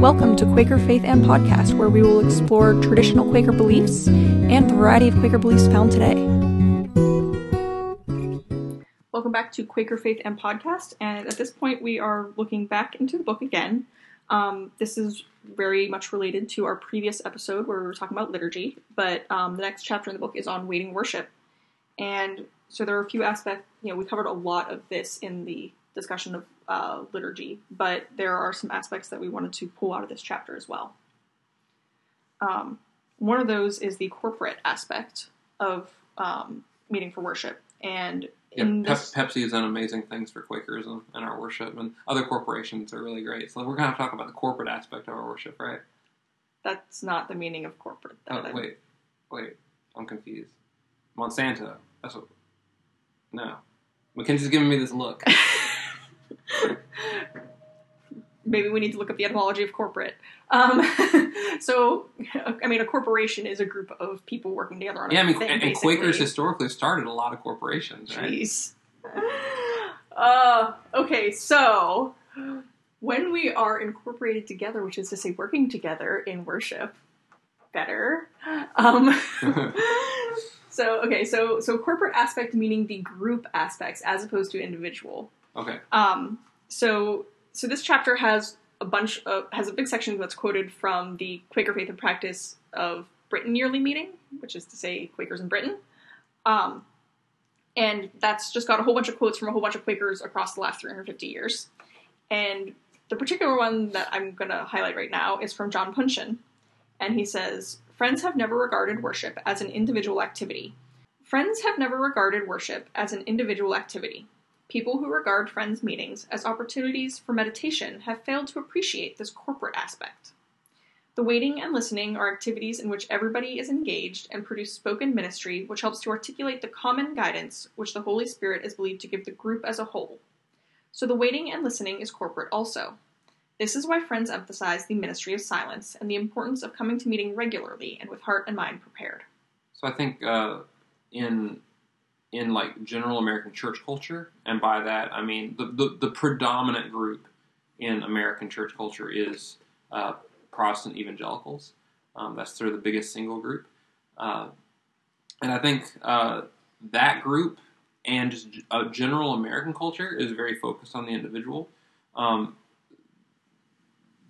Welcome to Quaker Faith and Podcast, where we will explore traditional Quaker beliefs and the variety of Quaker beliefs found today. Welcome back to Quaker Faith and Podcast, and at this point, we are looking back into the book again. Um, this is very much related to our previous episode where we were talking about liturgy, but um, the next chapter in the book is on waiting worship. And so there are a few aspects, you know, we covered a lot of this in the discussion of uh, liturgy, but there are some aspects that we wanted to pull out of this chapter as well. Um, one of those is the corporate aspect of um, meeting for worship, and yeah, this, Pepsi has done amazing things for Quakers and, and our worship, and other corporations are really great. So we're going to talk about the corporate aspect of our worship, right? that's not the meaning of corporate. Oh, That- that- wait, wait, I'm confused. Monsanto. That's what. No, Mackenzie's giving me this look. maybe we need to look up the etymology of corporate. Um, so, I mean, a corporation is a group of people working together on yeah, I mean, thing, and, and Quakers historically started a lot of corporations, right? Jeez. Uh, okay, so when we are incorporated together, which is to say working together in worship, better. Um, so okay, so so corporate aspect meaning the group aspects as opposed to individual. Okay. Um, so so this chapter has a bunch of has a big section that's quoted from the Quaker Faith and Practice of Britain yearly meeting, which is to say Quakers in Britain. Um, and that's just got a whole bunch of quotes from a whole bunch of Quakers across the last 350 years. And the particular one that I'm going to highlight right now is from John Punshon. And he says, Friends have never regarded worship as an individual activity. Friends have never regarded worship as an individual activity. People who regard Friends meetings as opportunities for meditation have failed to appreciate this corporate aspect. The waiting and listening are activities in which everybody is engaged and produce spoken ministry, which helps to articulate the common guidance which the Holy Spirit is believed to give the group as a whole. So the waiting and listening is corporate also. This is why Friends emphasize the ministry of silence and the importance of coming to meeting regularly and with heart and mind prepared. So I think uh, in in like general American church culture, and by that I mean the the, the predominant group in American church culture is uh, Protestant evangelicals. Um, that's sort of the biggest single group, uh, and I think uh, that group and just uh, general American culture is very focused on the individual. Um,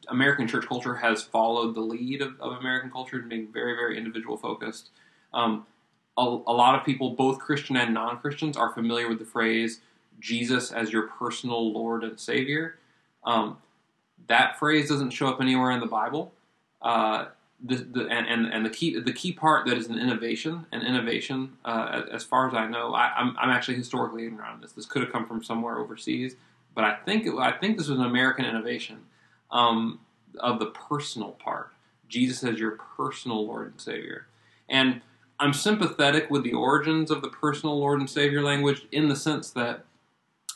American church culture has followed the lead of, of American culture in being very, very individual focused. Um, a, a lot of people, both Christian and non Christians, are familiar with the phrase Jesus as your personal Lord and Savior. Um, that phrase doesn't show up anywhere in the Bible. Uh, the, the, and, and, and the key the key part that is an innovation and innovation uh, as, far as I know I, I'm, I'm actually historically ignorant on this this could have come from somewhere overseas but I think it, I think this was an American innovation um, of the personal part Jesus as your personal Lord and Savior and I'm sympathetic with the origins of the personal Lord and Savior language in the sense that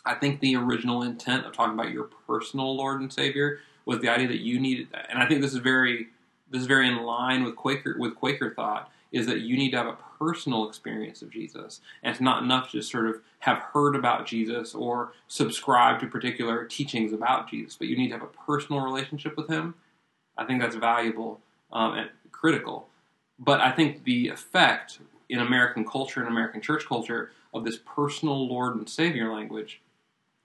I think the original intent of talking about your personal Lord and Savior was the idea that you needed, and I think this is very this is very in line with Quaker with Quaker thought is that you need to have a personal experience of Jesus, and it's not enough to just sort of have heard about Jesus or subscribe to particular teachings about Jesus, but you need to have a personal relationship with Him. I think that's valuable um, and critical. But I think the effect in American culture and American church culture of this personal Lord and Savior language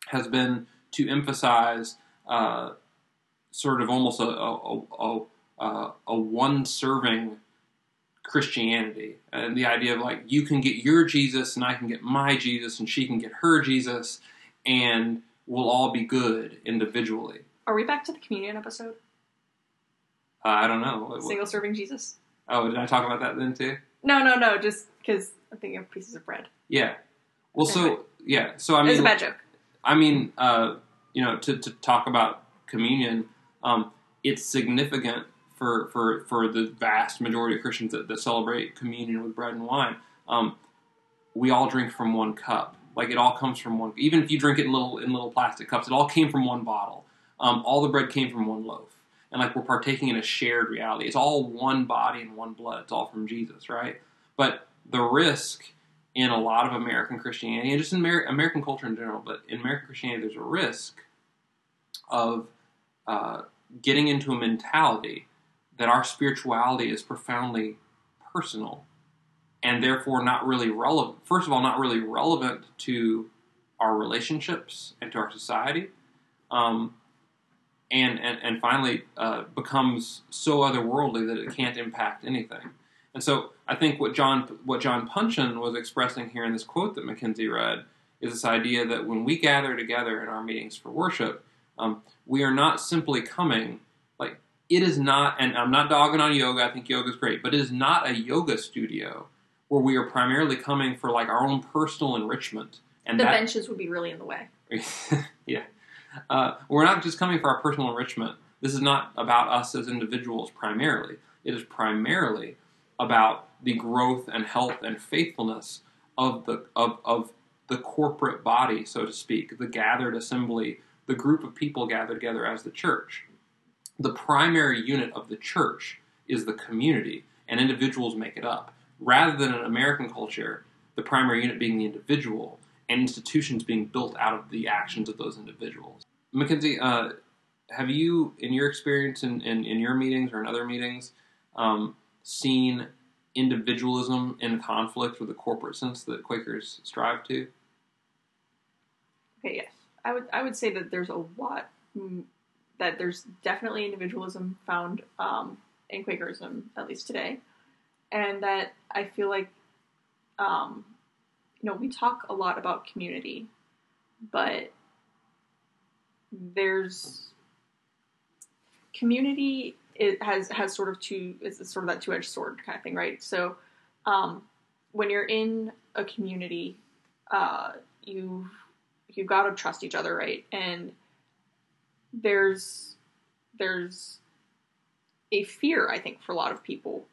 has been to emphasize uh, sort of almost a, a, a, a, a one serving Christianity. And the idea of like, you can get your Jesus and I can get my Jesus and she can get her Jesus and we'll all be good individually. Are we back to the communion episode? Uh, I don't know. Single serving Jesus? Oh, did I talk about that then too? No, no, no, just because I'm thinking of pieces of bread. Yeah. Well, Anyway. so yeah. So I mean, a bad joke. I mean, uh, you know, to, to talk about communion, um, it's significant for, for, for the vast majority of Christians that, that celebrate communion with bread and wine. Um, we all drink from one cup. Like it all comes from one. Even if you drink it in little in little plastic cups, it all came from one bottle. Um, all the bread came from one loaf, and like we're partaking in a shared reality. It's all one body and one blood. It's all from Jesus, right? But the risk in a lot of American Christianity, and just in Amer- American culture in general, but in American Christianity, there's a risk of uh, getting into a mentality that our spirituality is profoundly personal and therefore not really relevant. First of all, not really relevant to our relationships and to our society. Um, and, and, and finally uh, becomes so otherworldly that it can't impact anything. And so I think what John what John Punshon was expressing here in this quote that Mackenzie read is this idea that when we gather together in our meetings for worship, um, we are not simply coming like it is not. And I'm not dogging on yoga. I think yoga is great, but it is not a yoga studio where we are primarily coming for like our own personal enrichment. And the that, benches would be really in the way. yeah, uh, we're not just coming for our personal enrichment. This is not about us as individuals primarily. It is primarily about the growth and health and faithfulness of the of, of the corporate body, so to speak, the gathered assembly, the group of people gathered together as the church. The primary unit of the church is the community, and individuals make it up. Rather than in American culture, the primary unit being the individual, and institutions being built out of the actions of those individuals. Mackenzie, uh, have you, in your experience in, in, in, your meetings or in other meetings, um, seen individualism in conflict with the corporate sense that Quakers strive to? Okay, yes, I would I would say that there's a lot that there's definitely individualism found um, in Quakerism at least today, and that I feel like um, you know we talk a lot about community, but there's community it has has sort of two it's sort of that two edged sword kind of thing, right? So um, when you're in a community, uh, you you've got to trust each other, right? And there's there's a fear, I think, for a lot of people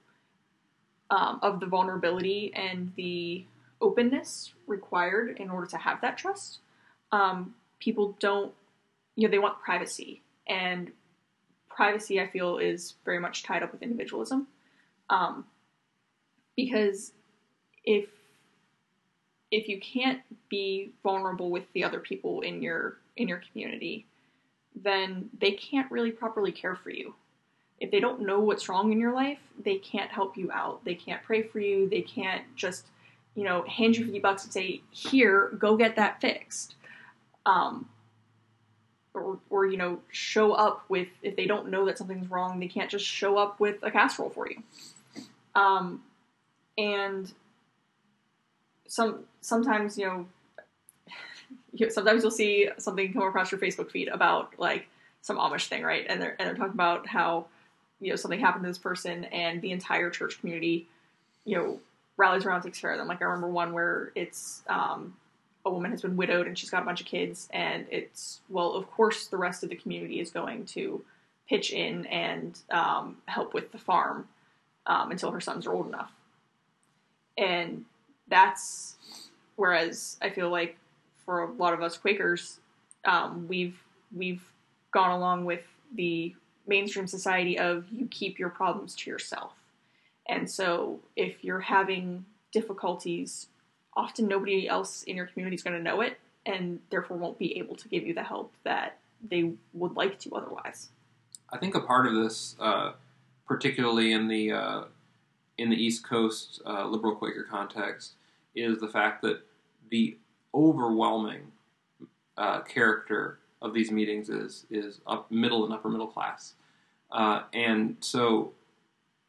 um, of the vulnerability and the openness required in order to have that trust. Um, people don't, you know, they want privacy, and privacy, I feel, is very much tied up with individualism. Um, because if if you can't be vulnerable with the other people in your in your community, then they can't really properly care for you. If they don't know what's wrong in your life, they can't help you out. They can't pray for you. They can't just, you know, hand you 50 bucks and say, "Here, go get that fixed." Um, or, or you know show up with if they don't know that something's wrong they can't just show up with a casserole for you. Um, and some sometimes you know sometimes you'll see something come across your facebook feed about like some amish thing right? And they're and they're talking about how you know something happened to this person and the entire church community you know rallies around takes care of them. Like i remember one where it's um, a woman has been widowed and she's got a bunch of kids, and it's well, of course, the rest of the community is going to pitch in and um, help with the farm um, until her sons are old enough, and that's whereas I feel like for a lot of us Quakers, um, we've we've gone along with the mainstream society of you keep your problems to yourself. And so if you're having difficulties often nobody else in your community is going to know it and therefore won't be able to give you the help that they would like to otherwise. I think a part of this, uh, particularly in the uh, in the East Coast uh, liberal Quaker context, is the fact that the overwhelming uh, character of these meetings is is up middle and upper middle class, uh, and so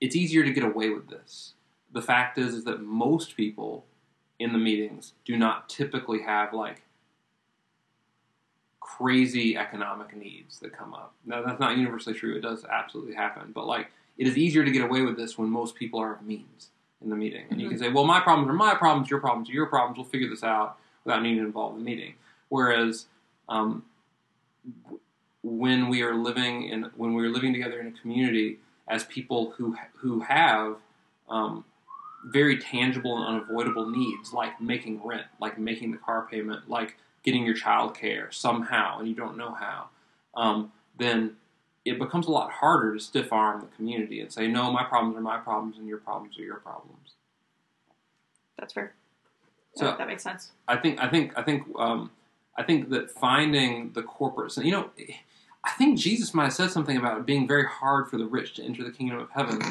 it's easier to get away with this. The fact is, is that most people in the meetings do not typically have like crazy economic needs that come up. Now that's not universally true. It does absolutely happen, but like it is easier to get away with this when most people are of means in the meeting, and mm-hmm. you can say, "Well, my problems are my problems, your problems are your problems. We'll figure this out without needing to involve the meeting." Whereas um, when we are living in when we are living together in a community as people who who have um, very tangible and unavoidable needs like making rent, like making the car payment, like getting your child care somehow and you don't know how, um, then it becomes a lot harder to stiff arm the community and say, no, my problems are my problems and your problems are your problems. That's fair. So that makes sense. I think I think I think um, I think that finding the corporate, you know, I think Jesus might have said something about it being very hard for the rich to enter the kingdom of heaven.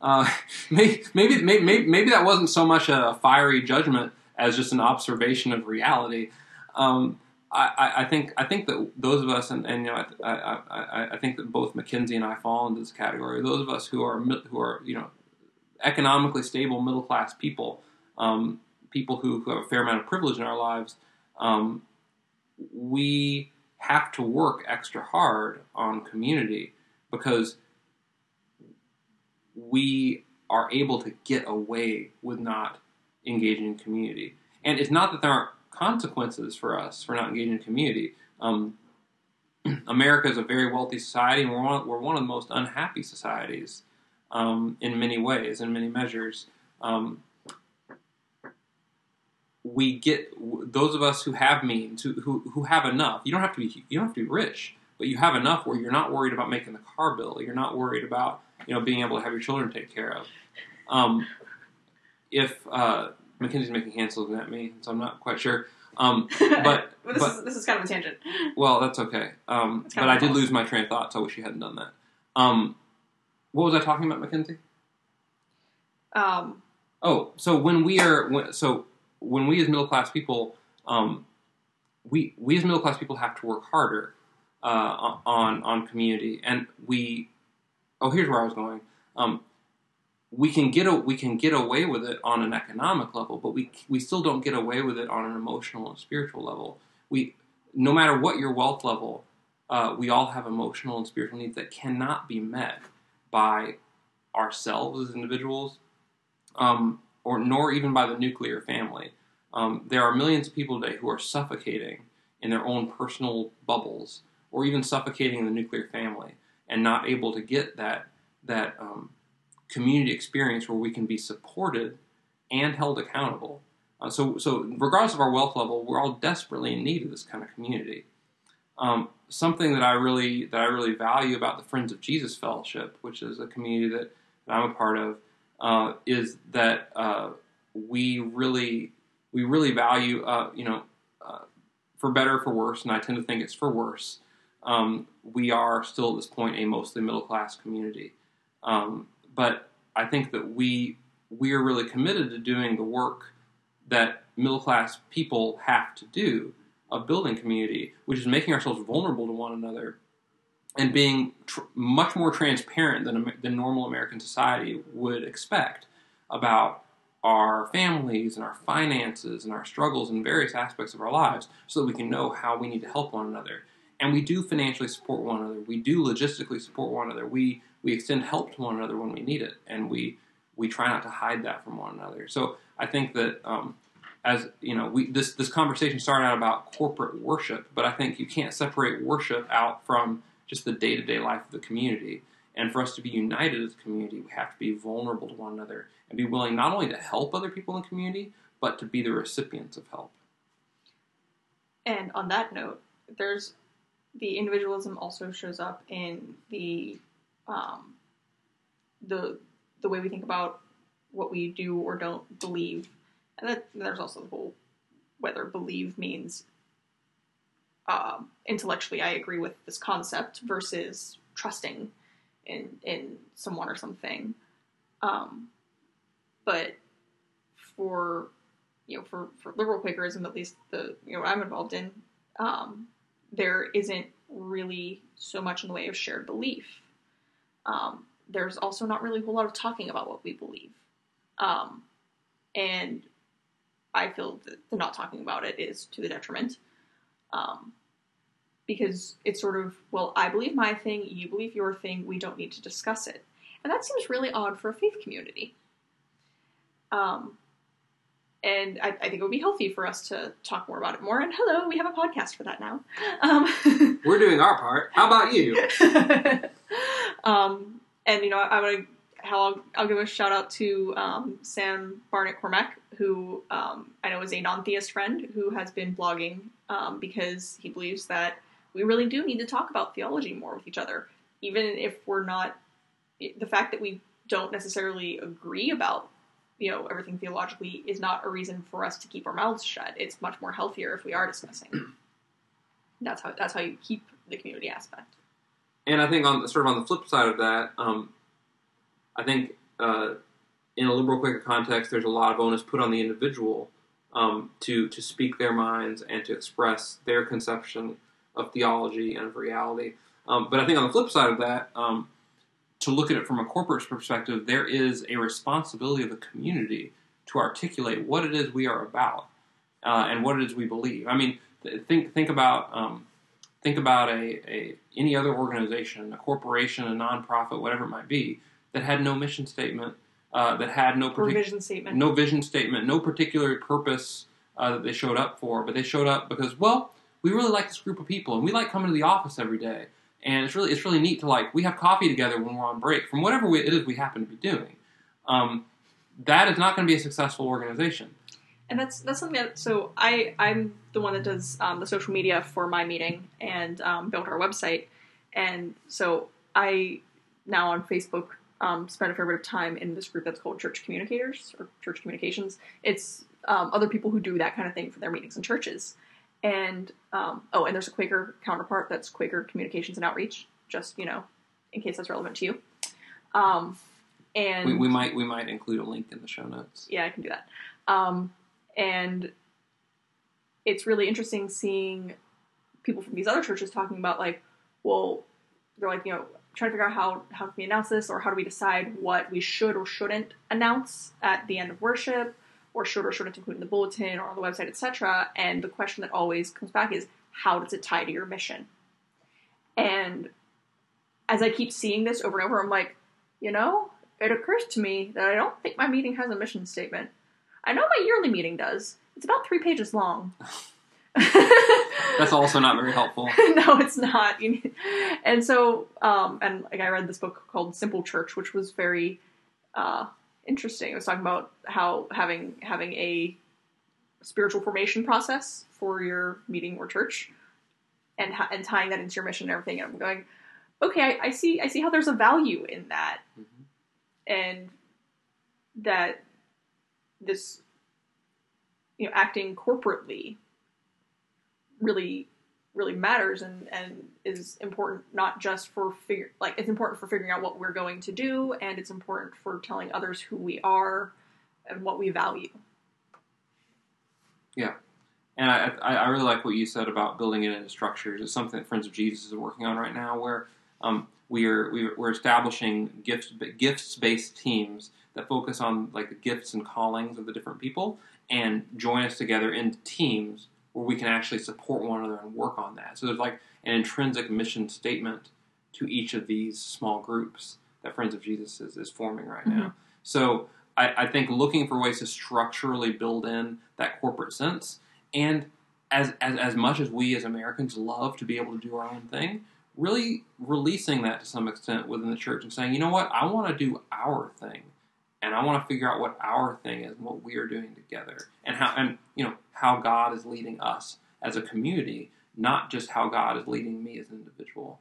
Uh, maybe, maybe, maybe, maybe that wasn't so much a fiery judgment as just an observation of reality. Um, I, I, think I think that those of us, and, and you know, I, I, I, think that both Mackenzie and I fall into this category. Those of us who are who are you know economically stable middle class people, um, people who, who, have a fair amount of privilege in our lives, um, we have to work extra hard on community because we are able to get away with not engaging in community. And it's not that there aren't consequences for us for not engaging in community. Um, America is a very wealthy society, and we're one, we're one of the most unhappy societies um, in many ways, in many measures. Um, we get those of us who have means, who, who, who have enough. You don't have to be you don't have to be rich, but you have enough where you're not worried about making the car bill. You're not worried about you know being able to have your children taken care of. Um, if uh, Mackenzie's making hands looking at me, so I'm not quite sure. Um, but, this, but, is, this is kind of a tangent. Well, that's okay. Um, but I did lose my train of thought, so I wish you hadn't done that. Um, what was I talking about, Mackenzie? Um, oh, so when we are when, so when we as middle class people, um, we we as middle class people have to work harder uh, on on community, and we. Oh, here's where I was going. Um, we can get a, we can get away with it on an economic level, but we we still don't get away with it on an emotional and spiritual level. We no matter what your wealth level, uh, we all have emotional and spiritual needs that cannot be met by ourselves as individuals, um, or nor even by the nuclear family. Um, there are millions of people today who are suffocating in their own personal bubbles, or even suffocating in the nuclear family, and not able to get that that um, community experience where we can be supported and held accountable. Uh, so, so regardless of our wealth level, we're all desperately in need of this kind of community. Um, something that I really that I really value about the Friends of Jesus Fellowship, which is a community that, that I'm a part of, uh, is that uh, we really we really value uh, you know uh, for better or for worse, and I tend to think it's for worse. Um, we are still at this point a mostly middle class community, um, but I think that we we are really committed to doing the work that middle class people have to do of building community, which is making ourselves vulnerable to one another and being tr- much more transparent than, than normal American society would expect about our families and our finances and our struggles and various aspects of our lives so that we can know how we need to help one another. And we do financially support one another. We do logistically support one another. We we extend help to one another when we need it, and we we try not to hide that from one another. So I think that um, as you know, we this this conversation started out about corporate worship, but I think you can't separate worship out from just the day to day life of the community. And for us to be united as a community, we have to be vulnerable to one another and be willing not only to help other people in the community, but to be the recipients of help. And on that note, there's the individualism also shows up in the um, the the way we think about what we do or don't believe and then there's also the whole whether believe means uh, intellectually I agree with this concept versus trusting in in someone or something. Um, but for you know for, for liberal Quakerism, at least the you know I'm involved in, um, there isn't really so much in the way of shared belief. Um, there's also not really a whole lot of talking about what we believe. Um, and I feel that the not talking about it is to the detriment. Um, because it's sort of, well, I believe my thing, you believe your thing, we don't need to discuss it. And that seems really odd for a faith community. Um, and I, I, think it would be healthy for us to talk more about it more. And hello, we have a podcast for that now. Um, We're doing our part. How about you? um, and you know, I, I would how I'll, I'll, give a shout out to um, Sam Barnett Cormack, who um, I know is a non-theist friend who has been blogging um, because he believes that we really do need to talk about theology more with each other, even if we're not. The fact that we don't necessarily agree about you know everything theologically is not a reason for us to keep our mouths shut. It's much more healthier if we are discussing. that's how that's how you keep the community aspect. and I think on sort of on the flip side of that, um, I think uh, in a liberal Quaker context, there's a lot of onus put on the individual um, to to speak their minds and to express their conception of theology and of reality. Um, but I think on the flip side of that, um, to look at it from a corporate perspective, there is a responsibility of the community to articulate what it is we are about uh, and what it is we believe. I mean, think think about um, think about a, a any other organization, a corporation, a nonprofit, whatever it might be, that had no mission statement, uh, that had no partic- vision statement. no vision statement, no particular purpose uh, that they showed up for, but they showed up because, well, we really like this group of people, and we like coming to the office every day, and it's really it's really neat to like we have coffee together when we're on break from whatever we, it is we happen to be doing. Um, that is not going to be a successful organization. and that's that's something that so I I'm the one that does um, the social media for my meeting and um, built our website, and so I now on Facebook um, spend a fair bit of time in this group that's called Church Communicators or Church Communications. It's um, other people who do that kind of thing for their meetings and churches, and um, oh, and there's a Quaker counterpart that's Quaker Communications and Outreach. Just you know, in case that's relevant to you. Um, and We, we might we might include a link in the show notes. yeah, I can do that. Um, and it's really interesting seeing people from these other churches talking about like, well, they're like, you know, trying to figure out how how can we announce this or how do we decide what we should or shouldn't announce at the end of worship or should or shouldn't include in the bulletin or on the website, etc. And the question that always comes back is how does it tie to your mission? And as I keep seeing this over and over, I'm like, you know, it occurs to me that I don't think my meeting has a mission statement. I know my yearly meeting does. It's about three pages long. That's also not very helpful. no, it's not. And so, um, and like I read this book called Simple Church, which was very uh, interesting. It was talking about how having having a spiritual formation process for your meeting or church, and and tying that into your mission and everything. And I'm going, okay, I, I see, I see how there's a value in that, Mhm. and that this, you know, acting corporately really really matters and and is important not just for figure like it's important for figuring out what we're going to do and it's important for telling others who we are and what we value Yeah. And I, I, really like what you said about building it into structures. It's something that Friends of Jesus is working on right now, where um, we are we are- we're establishing gifts gifts based teams that focus on like the gifts and callings of the different people, and join us together in teams where we can actually support one another and work on that. So there's like an intrinsic mission statement to each of these small groups that Friends of Jesus is, is forming right mm-hmm. now. So I, I think looking for ways to structurally build in that corporate sense and as, as as much as we as Americans love to be able to do our own thing, really releasing that to some extent within the church and saying, you know what, I want to do our thing, and I want to figure out what our thing is and what we are doing together, and how and you know how God is leading us as a community, not just how God is leading me as an individual.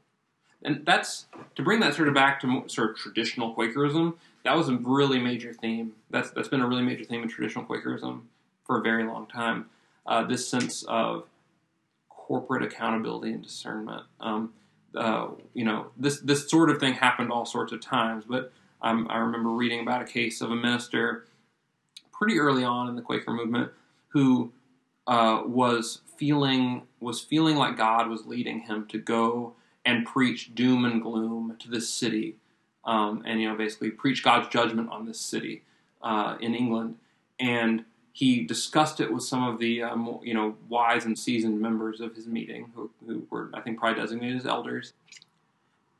And that's to bring that sort of back to sort of traditional Quakerism. That was a really major theme. That's that's been a really major theme in traditional Quakerism for a very long time uh, this sense of corporate accountability and discernment. Um, uh, you know, this this sort of thing happened all sorts of times, but um, I remember reading about a case of a minister pretty early on in the Quaker movement who uh, was feeling was feeling like God was leading him to go and preach doom and gloom to this city, um, and you know, basically preach God's judgment on this city uh, in England, and he discussed it with some of the more, you know wise and seasoned members of his meeting, who, who were I think probably designated as elders.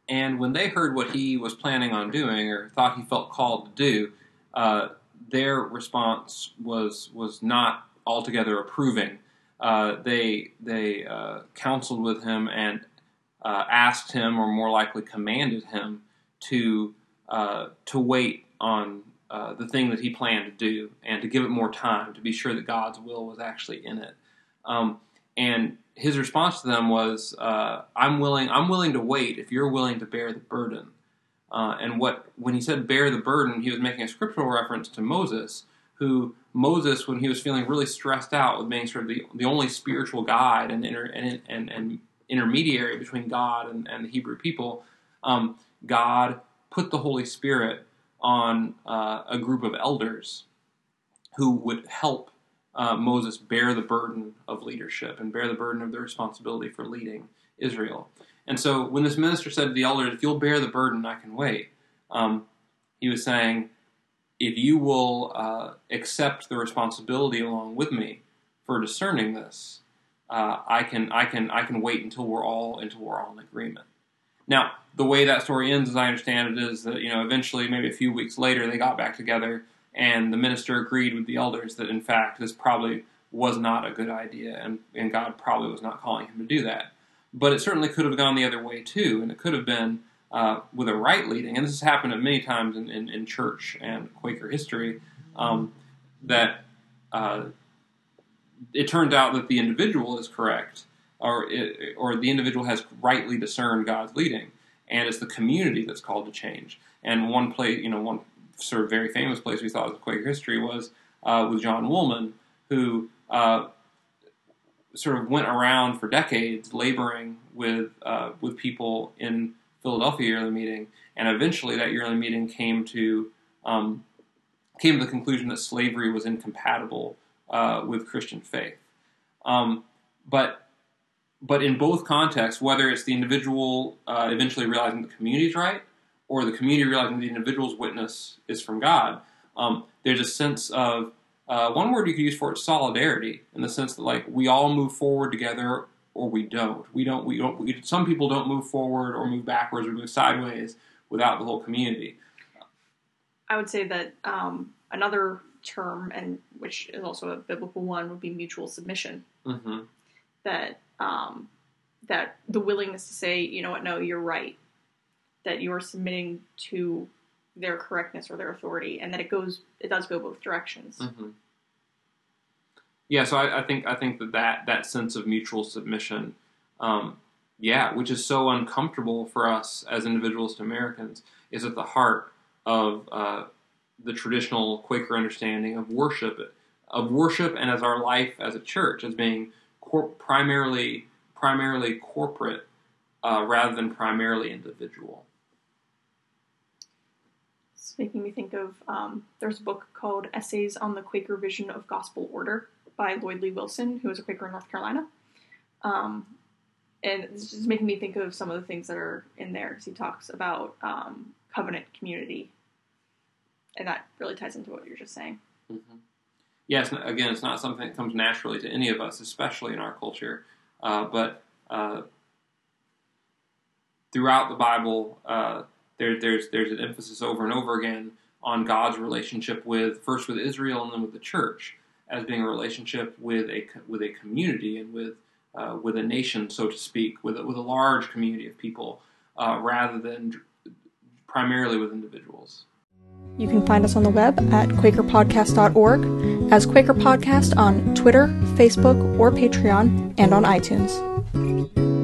And when they heard what he was planning on doing, or thought he felt called to do, uh, their response was was not altogether approving. Uh, they they uh, counseled with him and uh, asked him, or more likely commanded him, to uh, to wait on uh, the thing that he planned to do and to give it more time to be sure that God's will was actually in it. Um, and his response to them was, uh, "I'm willing. I'm willing to wait if you're willing to bear the burden." Uh, and what when he said "bear the burden," he was making a scriptural reference to Moses, who Moses, when he was feeling really stressed out with being sort of the, the only spiritual guide and inter, and, and and intermediary between God and, and the Hebrew people, um, God put the Holy Spirit on uh, a group of elders who would help uh, Moses bear the burden of leadership and bear the burden of the responsibility for leading Israel. And so when this minister said to the elders, If you'll bear the burden, I can wait, um, he was saying, If you will uh, accept the responsibility along with me for discerning this, uh, I can I can I can wait until we're all until we're all in agreement. Now, the way that story ends, as I understand it, is that you know eventually, maybe a few weeks later, they got back together, and the minister agreed with the elders that in fact this probably was not a good idea, and, and God probably was not calling him to do that. But it certainly could have gone the other way too, and it could have been uh, with a right leading, and this has happened many times in, in, in church and Quaker history, um, that uh, it turns out that the individual is correct, or it, or the individual has rightly discerned God's leading, and it's the community that's called to change. And one place, you know, one sort of very famous place we thought of Quaker history was uh, with John Woolman, who uh, sort of went around for decades laboring with uh, with people in Philadelphia yearly meeting, and eventually that yearly meeting came to um, came to the conclusion that slavery was incompatible uh, with Christian faith. Um, but but in both contexts, whether it's the individual uh, eventually realizing the community's right, or the community realizing the individual's witness is from God, um, there's a sense of uh, one word you could use for it solidarity, in the sense that like we all move forward together or we don't. We don't. We don't. We, some people don't move forward or move backwards or move sideways without the whole community. I would say that um, another term, and which is also a biblical one, would be mutual submission. Mm-hmm. That um, that the willingness to say, you know what, no, you're right, that you are submitting to their correctness or their authority, and that it goes, it does go both directions. Mm-hmm. Yeah, so I, I, think I think that that, that sense of mutual submission, um, yeah, which is so uncomfortable for us as individuals to Americans, is at the heart of uh, the traditional Quaker understanding of worship, of worship, and as our life as a church as being cor- primarily primarily corporate uh, rather than primarily individual. Making me think of um, there's a book called Essays on the Quaker Vision of Gospel Order by Lloyd Lee Wilson, who is a Quaker in North Carolina. Um, and it's just making me think of some of the things that are in there he talks about um, covenant community and that really ties into what you're just saying. Mm-hmm. Yes, again, it's not something that comes naturally to any of us, especially in our culture. Uh, but uh, throughout the Bible, uh, there, there's there's an emphasis over and over again on God's relationship with first with Israel and then with the church as being a relationship with a with a community and with uh, with a nation, so to speak, with a, with a large community of people, uh, rather than primarily with individuals. You can find us on the web at QuakerPodcast.org, as Quaker Podcast on Twitter, Facebook, or Patreon, and on iTunes.